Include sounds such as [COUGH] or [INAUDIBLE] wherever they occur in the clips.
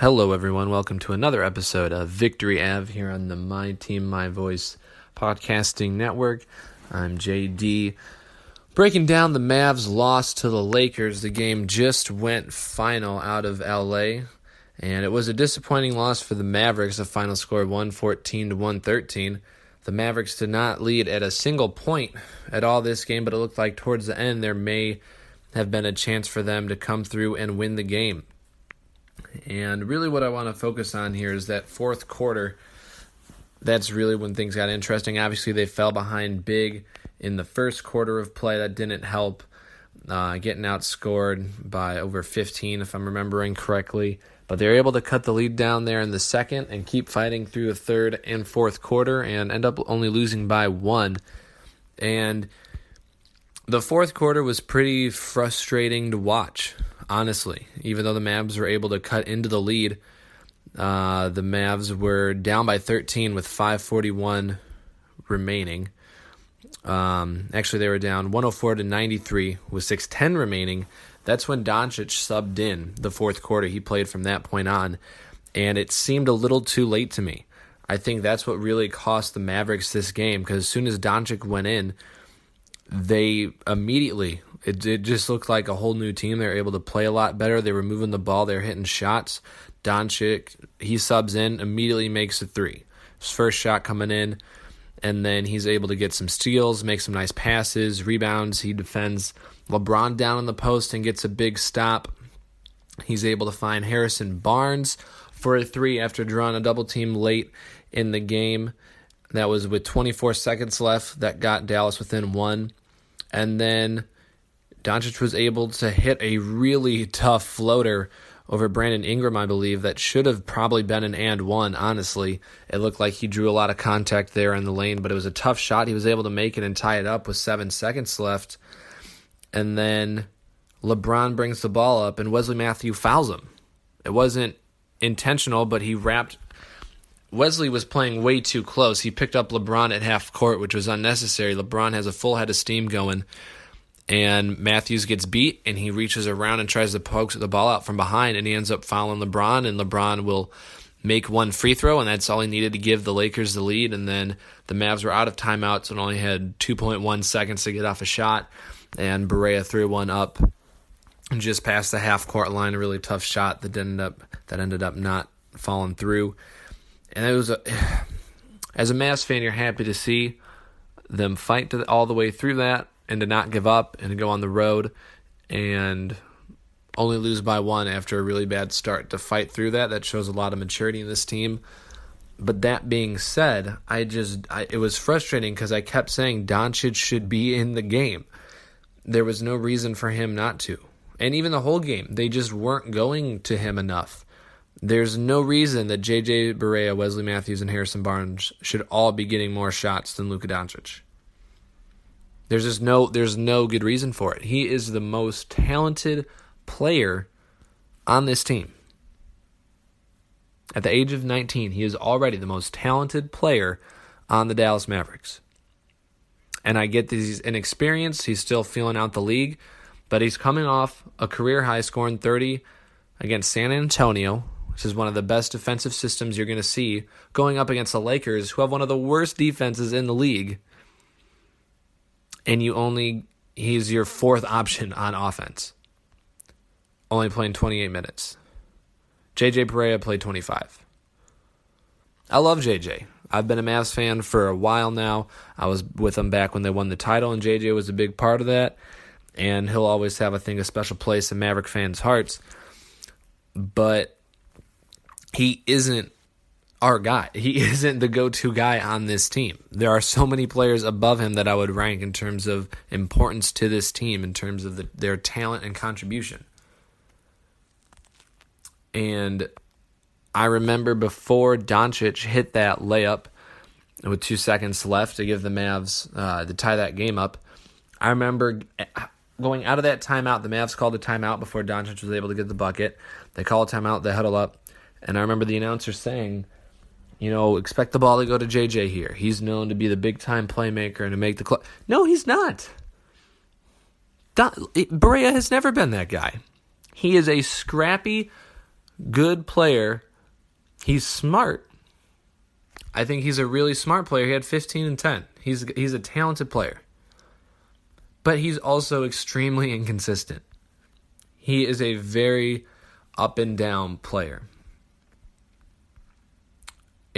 Hello, everyone. Welcome to another episode of Victory Av here on the My Team, My Voice podcasting network. I'm JD. Breaking down the Mavs' loss to the Lakers, the game just went final out of LA, and it was a disappointing loss for the Mavericks. The final score 114 to 113. The Mavericks did not lead at a single point at all this game, but it looked like towards the end there may have been a chance for them to come through and win the game. And really, what I want to focus on here is that fourth quarter. That's really when things got interesting. Obviously, they fell behind big in the first quarter of play. That didn't help. Uh, getting outscored by over 15, if I'm remembering correctly. But they were able to cut the lead down there in the second and keep fighting through the third and fourth quarter and end up only losing by one. And the fourth quarter was pretty frustrating to watch honestly. Even though the Mavs were able to cut into the lead, uh, the Mavs were down by 13 with 541 remaining. Um, actually, they were down 104 to 93 with 610 remaining. That's when Doncic subbed in the fourth quarter. He played from that point on, and it seemed a little too late to me. I think that's what really cost the Mavericks this game because as soon as Doncic went in, they immediately it, it just looked like a whole new team. They were able to play a lot better. They were moving the ball. They were hitting shots. Doncic, he subs in, immediately makes a three. His first shot coming in, and then he's able to get some steals, make some nice passes, rebounds. He defends LeBron down in the post and gets a big stop. He's able to find Harrison Barnes for a three after drawing a double team late in the game. That was with 24 seconds left. That got Dallas within one. And then Doncic was able to hit a really tough floater over Brandon Ingram, I believe, that should have probably been an and one, honestly. It looked like he drew a lot of contact there in the lane, but it was a tough shot. He was able to make it and tie it up with seven seconds left. And then LeBron brings the ball up, and Wesley Matthew fouls him. It wasn't intentional, but he wrapped. Wesley was playing way too close. He picked up LeBron at half court, which was unnecessary. LeBron has a full head of steam going and Matthews gets beat and he reaches around and tries to poke the ball out from behind and he ends up fouling LeBron and LeBron will make one free throw and that's all he needed to give the Lakers the lead and then the Mavs were out of timeouts and only had 2.1 seconds to get off a shot and Barea threw one up just past the half court line a really tough shot that ended up that ended up not falling through. And it was a [SIGHS] as a Mavs fan you're happy to see them fight the, all the way through that and to not give up and to go on the road and only lose by one after a really bad start to fight through that that shows a lot of maturity in this team. But that being said i just I, it was frustrating because i kept saying Doncic should be in the game. There was no reason for him not to. And even the whole game they just weren't going to him enough. There's no reason that JJ Barea, Wesley Matthews, and Harrison Barnes should all be getting more shots than Luka Doncic. There's just no there's no good reason for it. He is the most talented player on this team. At the age of 19, he is already the most talented player on the Dallas Mavericks. And I get that he's inexperienced, he's still feeling out the league, but he's coming off a career high scoring 30 against San Antonio, which is one of the best defensive systems you're going to see, going up against the Lakers, who have one of the worst defenses in the league and you only he's your fourth option on offense. Only playing 28 minutes. JJ Barea played 25. I love JJ. I've been a Mavs fan for a while now. I was with them back when they won the title, and JJ was a big part of that. And he'll always have, I think, a special place in Maverick fans' hearts. But he isn't our guy. He [LAUGHS] isn't the go to guy on this team. There are so many players above him that I would rank in terms of importance to this team, in terms of the, their talent and contribution. And I remember before Doncic hit that layup with two seconds left to give the Mavs uh, to tie that game up, I remember going out of that timeout. The Mavs called a timeout before Doncic was able to get the bucket. They call a timeout, they huddle up. And I remember the announcer saying, you know, expect the ball to go to JJ here. He's known to be the big time playmaker and to make the club. No, he's not. Don- Barea has never been that guy. He is a scrappy, good player. He's smart. I think he's a really smart player. He had 15 and 10. He's he's a talented player. But he's also extremely [LAUGHS] inconsistent. He is a very up and down player.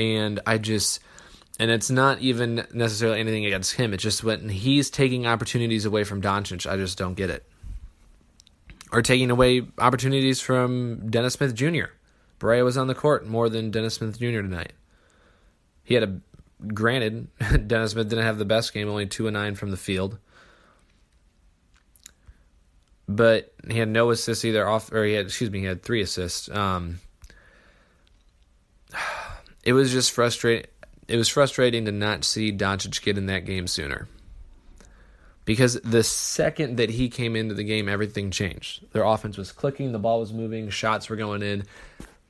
And I just and it's not even necessarily anything against him. It's just when he's taking opportunities away from Doncic, I just don't get it. Or taking away opportunities from Dennis Smith Jr. Barea was on the court more than Dennis Smith Jr. tonight. He had a granted [LAUGHS] Dennis Smith didn't have the best game, only two and nine from the field. But he had no assists either off or he had excuse me, he had three assists. Um, it was just frustrating it was frustrating to not see Doncic get in that game sooner. Because the second that he came into the game, everything changed. Their offense was clicking, the ball was moving, shots were going in,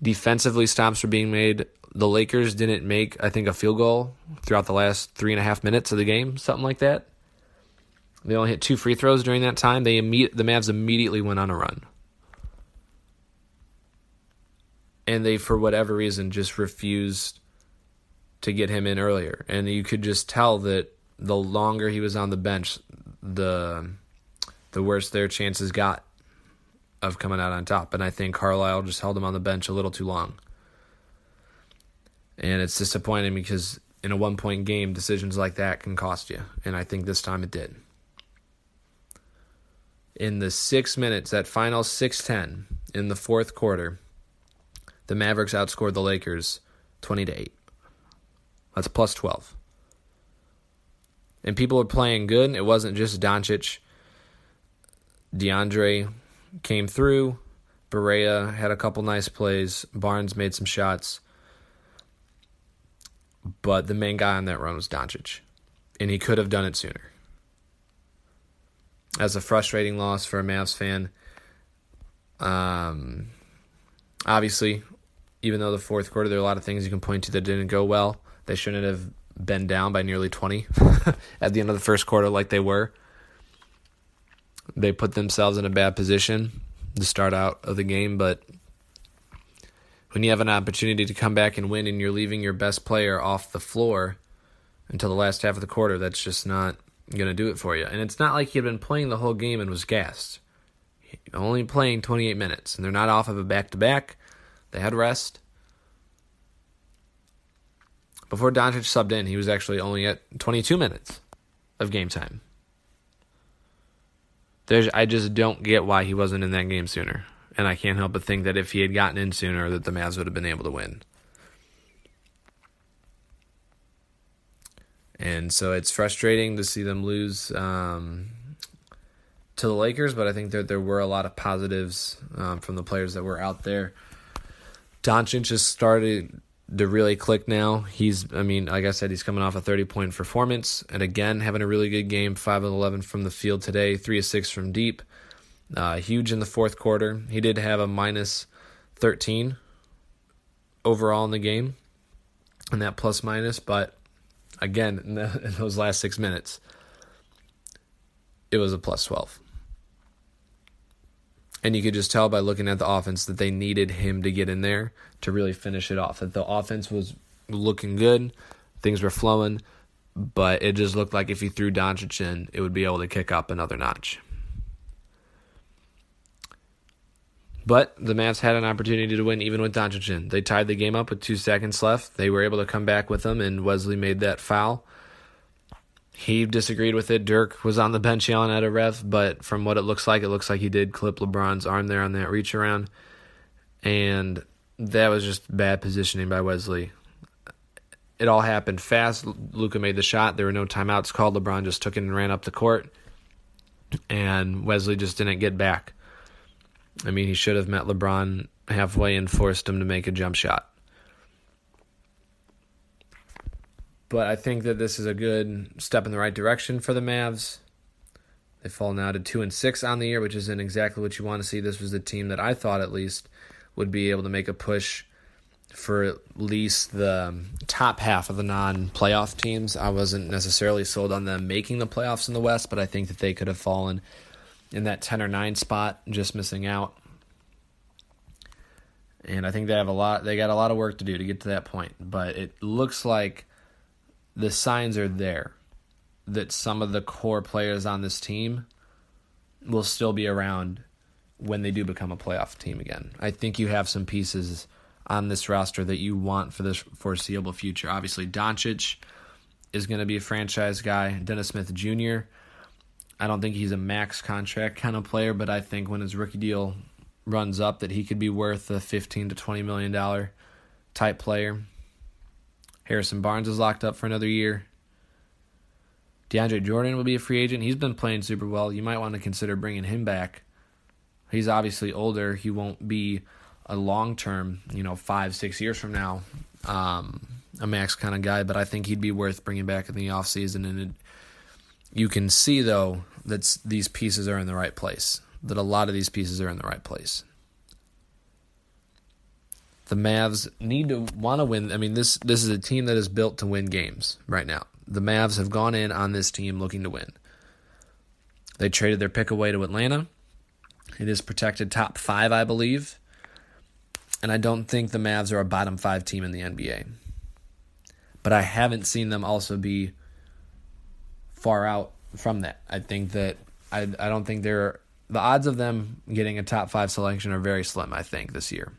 defensively stops were being made. The Lakers didn't make, I think, a field goal throughout the last three and a half minutes of the game, something like that. They only hit two free throws during that time. They imme- the Mavs immediately went on a run. And they, for whatever reason, just refused to get him in earlier. And you could just tell that the longer he was on the bench, the the worse their chances got of coming out on top. And I think Carlisle just held him on the bench a little too long. And it's disappointing because in a one point game, decisions like that can cost you. And I think this time it did. In the six minutes, that final 6 10 in the fourth quarter, the Mavericks outscored the Lakers 20 to 8. That's plus 12. And people were playing good. It wasn't just Doncic. DeAndre came through. Barea had a couple nice plays. Barnes made some shots. But the main guy on that run was Doncic. And he could have done it sooner. As a frustrating loss for a Mavs fan. Um, obviously, even though the fourth quarter, there are a lot of things you can point to that didn't go well. They shouldn't have been down by nearly 20 [LAUGHS] at the end of the first quarter like they were. They put themselves in a bad position to start out of the game, but when you have an opportunity to come back and win and you're leaving your best player off the floor until the last half of the quarter, that's just not going to do it for you. And it's not like he had been playing the whole game and was gassed. Only playing 28 minutes, and they're not off of a back to back. They had rest. Before Doncic subbed in, he was actually only at 22 minutes of game time. There's, I just don't get why he wasn't in that game sooner. And I can't help but think that if he had gotten in sooner, that the Mavs would have been able to win. And so it's frustrating to see them lose um, to the Lakers, but I think that there were a lot of positives um, from the players that were out there. Doncic just started to really click now. He's, I mean, like I said, he's coming off a 30 point performance, and again, having a really good game 5 of 11 from the field today, 3 of 6 from deep. Uh, huge in the fourth quarter. He did have a minus 13 overall in the game, and that plus minus, but again, in, [LAUGHS] the, in those last six minutes, it was a plus 12. And you could just tell by looking at the offense that they needed him to get in there to really finish it off. That the offense was looking good, things were flowing, but it just looked like if you threw Doncic in, it would be able to kick up another notch. But the Mavs had an opportunity to win even with Doncic in. They tied the game up with two seconds left. They were able to come back with them, and Wesley made that foul. He disagreed with it. Dirk was on the bench yelling at a ref, but from what it looks like, it looks like he did clip LeBron's arm there on that reach around. And that was just bad positioning by Wesley. It all happened fast. Luka made the shot. There were no timeouts called. LeBron just took it and ran up the court. And Wesley just didn't get back. I mean, he should have met LeBron halfway and forced him to make a jump shot. But I think that this is a good step in the right direction for the Mavs. They fall now to two and six on the year, which isn't exactly what you want to see. This was the team that I thought at least would be able to make a push for at least the top half of the non-playoff teams. I wasn't necessarily sold on them making the playoffs in the West, but I think that they could have fallen in that 10 or 9 spot, just missing out. And I think they have a lot they got a lot of work to do to get to that point, but it looks like the signs are there that some of the core players on this team will still be around when they do become a playoff team again. I think you have some pieces on this roster that you want for this foreseeable future. Obviously, Doncic is going to be a franchise guy. Dennis Smith Jr. I don't think he's a max contract kind of player, but I think when his rookie deal runs up, that he could be worth a fifteen to twenty million dollar type player. Harrison Barnes is locked up for another year. DeAndre Jordan will be a free agent. He's been playing super well. You might want to consider bringing him back. He's obviously older. He won't be a long term, you know, five, six years from now, um, a max kind of guy, but I think he'd be worth bringing back in the offseason. And it, you can see, though, that these pieces are in the right place, that a lot of these pieces are in the right place. The Mavs need to want to win. I mean, this this is a team that is built to win games right now. The Mavs have gone in on this team looking to win. They traded their pick away to Atlanta. It is protected top five, I believe and I don't think the Mavs are a bottom five team in the NBA. But I haven't seen them also be far out from that. I think that I I don't think they're the odds of them getting a top five selection are very slim. I think this year.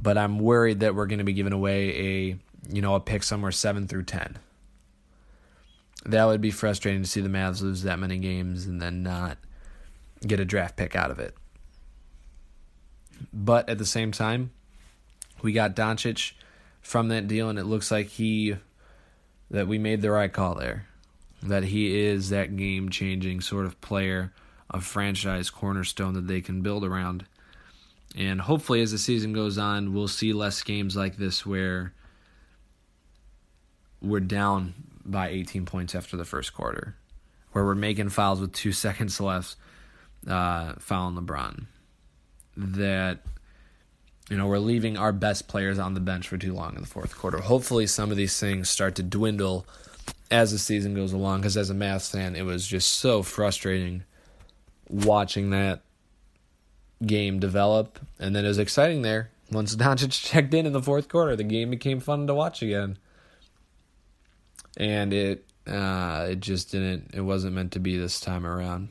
But I'm worried that we're going to be giving away a you know a pick somewhere seven through ten. That would be frustrating to see the Mavs lose that many games and then not get a draft pick out of it. But at the same time, we got Doncic from that deal, and it looks like he that we made the right call there. That he is that game changing sort of player, a franchise cornerstone that they can build around. And hopefully, as the season goes on, we'll see less games like this where we're down by 18 points after the first quarter, where we're making fouls with two [LAUGHS] seconds left, uh, fouling LeBron that you know we're leaving our best players on the bench for too long in the fourth quarter. Hopefully, some of these things start to dwindle as the season goes along. Because as a Mavs fan, it was just so frustrating watching that game develop, and then it was exciting there once [LAUGHS] Doncic checked in in the fourth quarter. The game became fun to watch again, and it uh, it just didn't. It wasn't meant to be this time around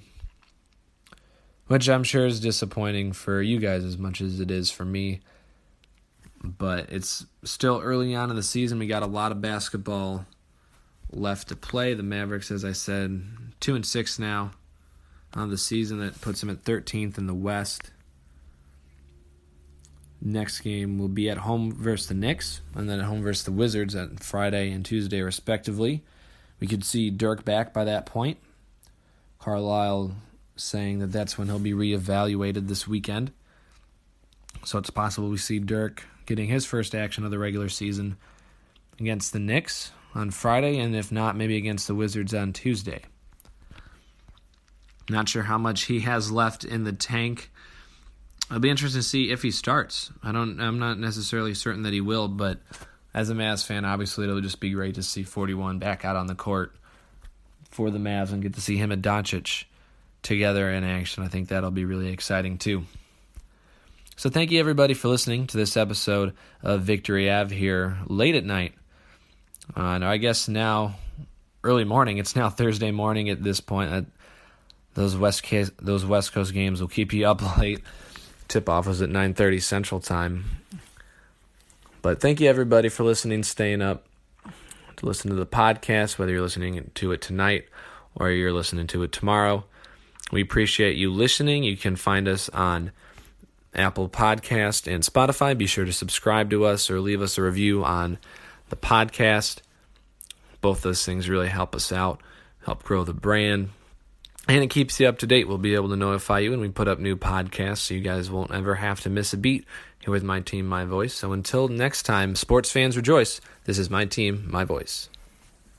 which I'm sure is disappointing for you guys as much as it is for me. But it's still early on in the season. We got a lot of basketball left to play. The Mavericks, as I said, two and six now on the season. That puts them at 13th in the West. Next game will be at home versus the Knicks, and then at home versus the Wizards on Friday and Tuesday, respectively. We could see Dirk back by that point. Carlisle saying that that's when he'll be reevaluated this weekend. So it's possible we see Dirk getting his first action of the regular season against the Knicks on Friday, and if not, maybe against the Wizards on Tuesday. Not sure how much he has left in the tank. It'll be interesting to see if he starts. I don't. I'm not necessarily certain that he will, but as a Mavs fan, obviously it'll just be great to see 41 back out on the court for the Mavs and get to see him and Doncic together in action. I think that'll be really exciting too. So thank you everybody for listening to this episode of Victory Ave here late at night. Uh, I guess now early morning. It's now [LAUGHS] Thursday morning at this point. Those West Coast, those West Coast games will keep you up [LAUGHS] late. Tip off is at 9:30 Central Time. But thank you everybody for listening, staying up to listen to the podcast, whether you're listening to it tonight or you're listening to it tomorrow. We appreciate you listening. You can find us on Apple Podcast and Spotify. Be sure to subscribe to us or leave us a review on the podcast. Both those things really help us out, help grow the brand, and it keeps you up to date. We'll be able to notify you when we put up new podcasts so you guys won't ever have to miss a beat here with my team, my voice. So until next time, sports fans rejoice. This is my team, my voice.